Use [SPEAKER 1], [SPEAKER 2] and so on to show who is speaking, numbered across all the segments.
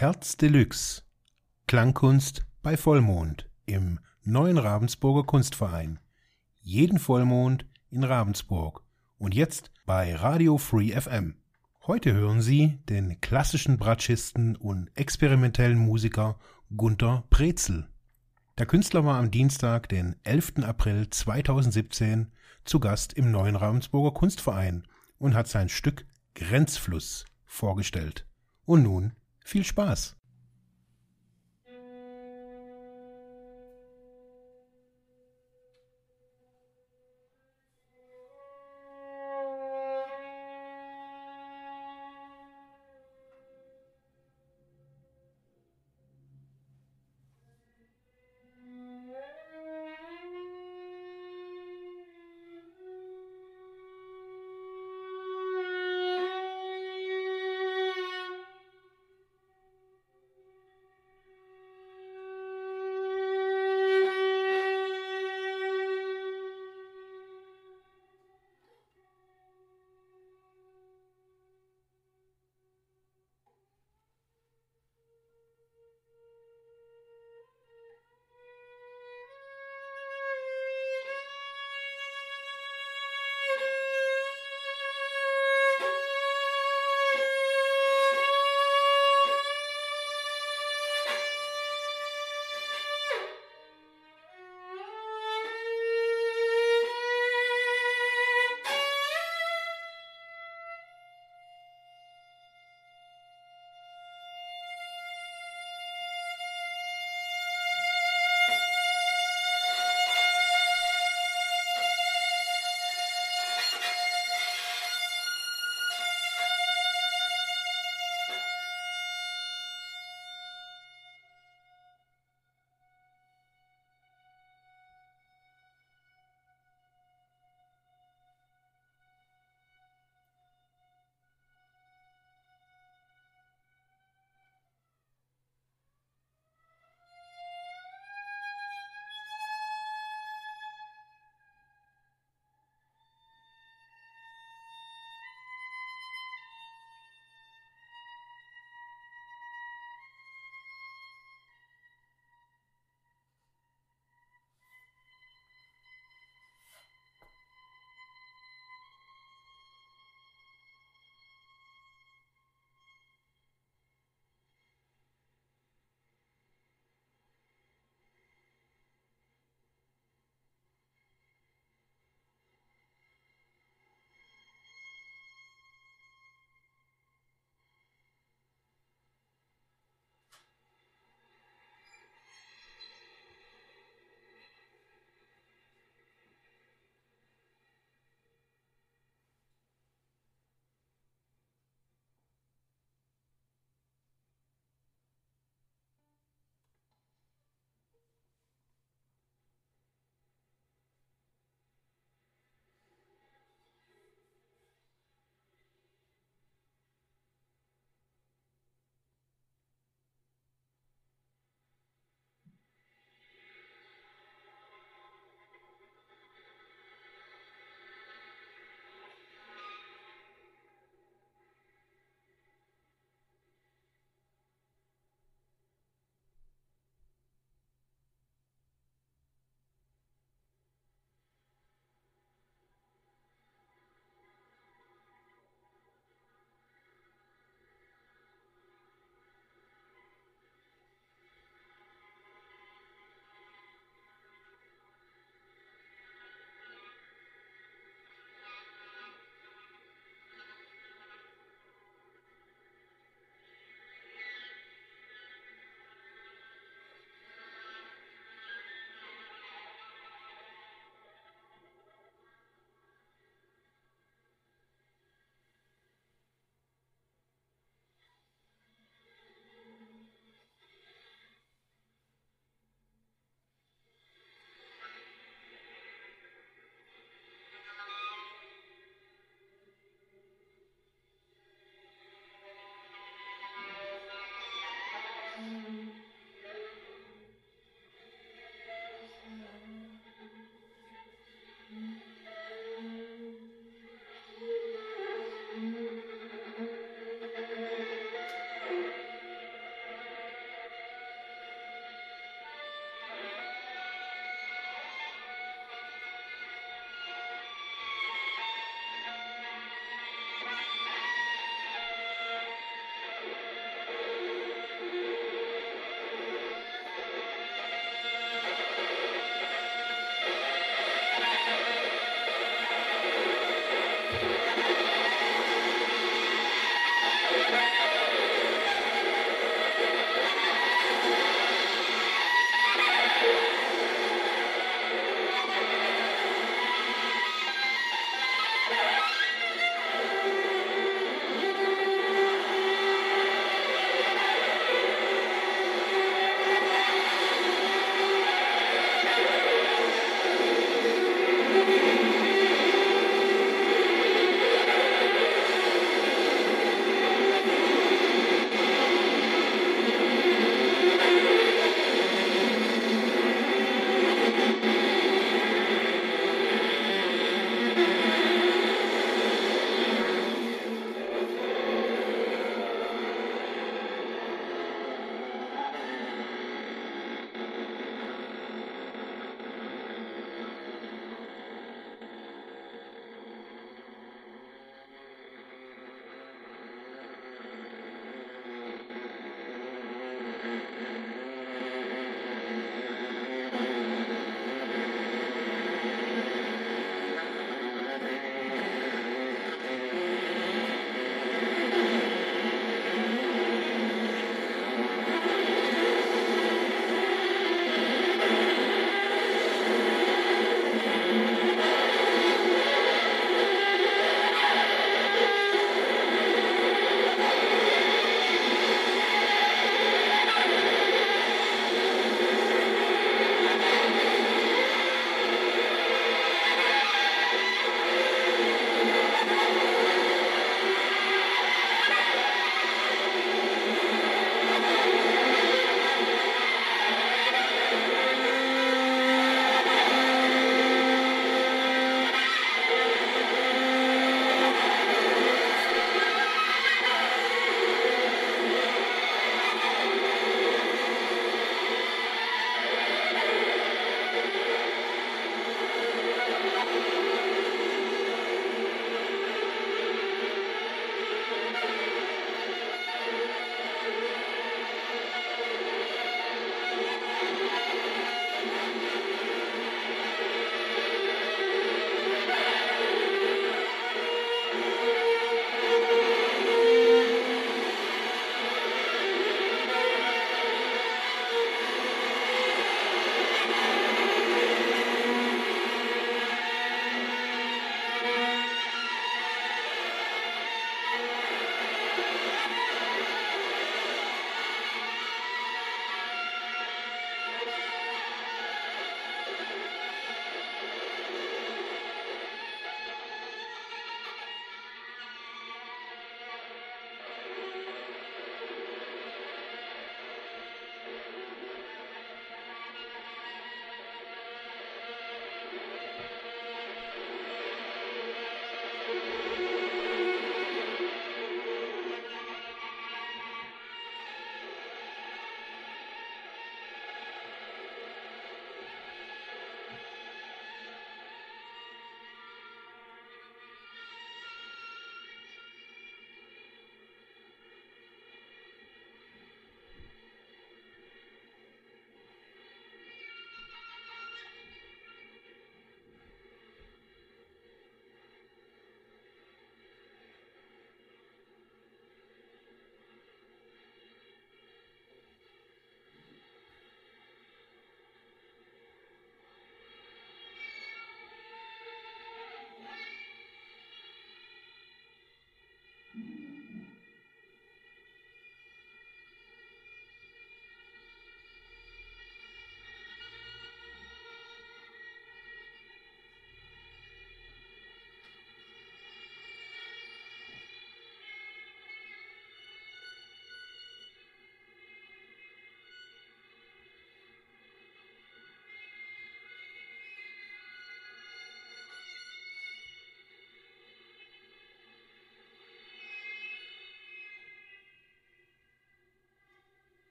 [SPEAKER 1] Herz Deluxe. Klangkunst bei Vollmond im neuen Ravensburger Kunstverein. Jeden Vollmond in Ravensburg. Und jetzt bei Radio Free FM. Heute hören Sie den klassischen Bratschisten und experimentellen Musiker Gunther Prezel. Der Künstler war am Dienstag, den 11. April 2017, zu Gast im neuen Ravensburger Kunstverein und hat sein Stück Grenzfluss vorgestellt. Und nun viel Spaß!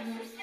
[SPEAKER 1] Mm-hmm.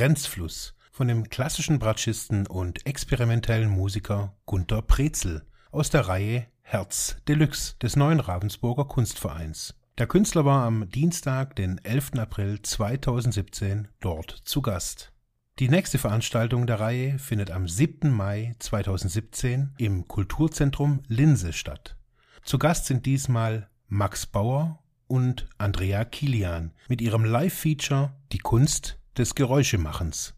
[SPEAKER 1] Grenzfluss von dem klassischen Bratschisten und experimentellen Musiker Gunter Prezel aus der Reihe Herz Deluxe des neuen Ravensburger Kunstvereins. Der Künstler war am Dienstag, den 11. April 2017 dort zu Gast. Die nächste Veranstaltung der Reihe findet am 7. Mai 2017 im Kulturzentrum Linse statt. Zu Gast sind diesmal Max Bauer und Andrea Kilian mit ihrem Live-Feature Die Kunst des Geräuschemachens.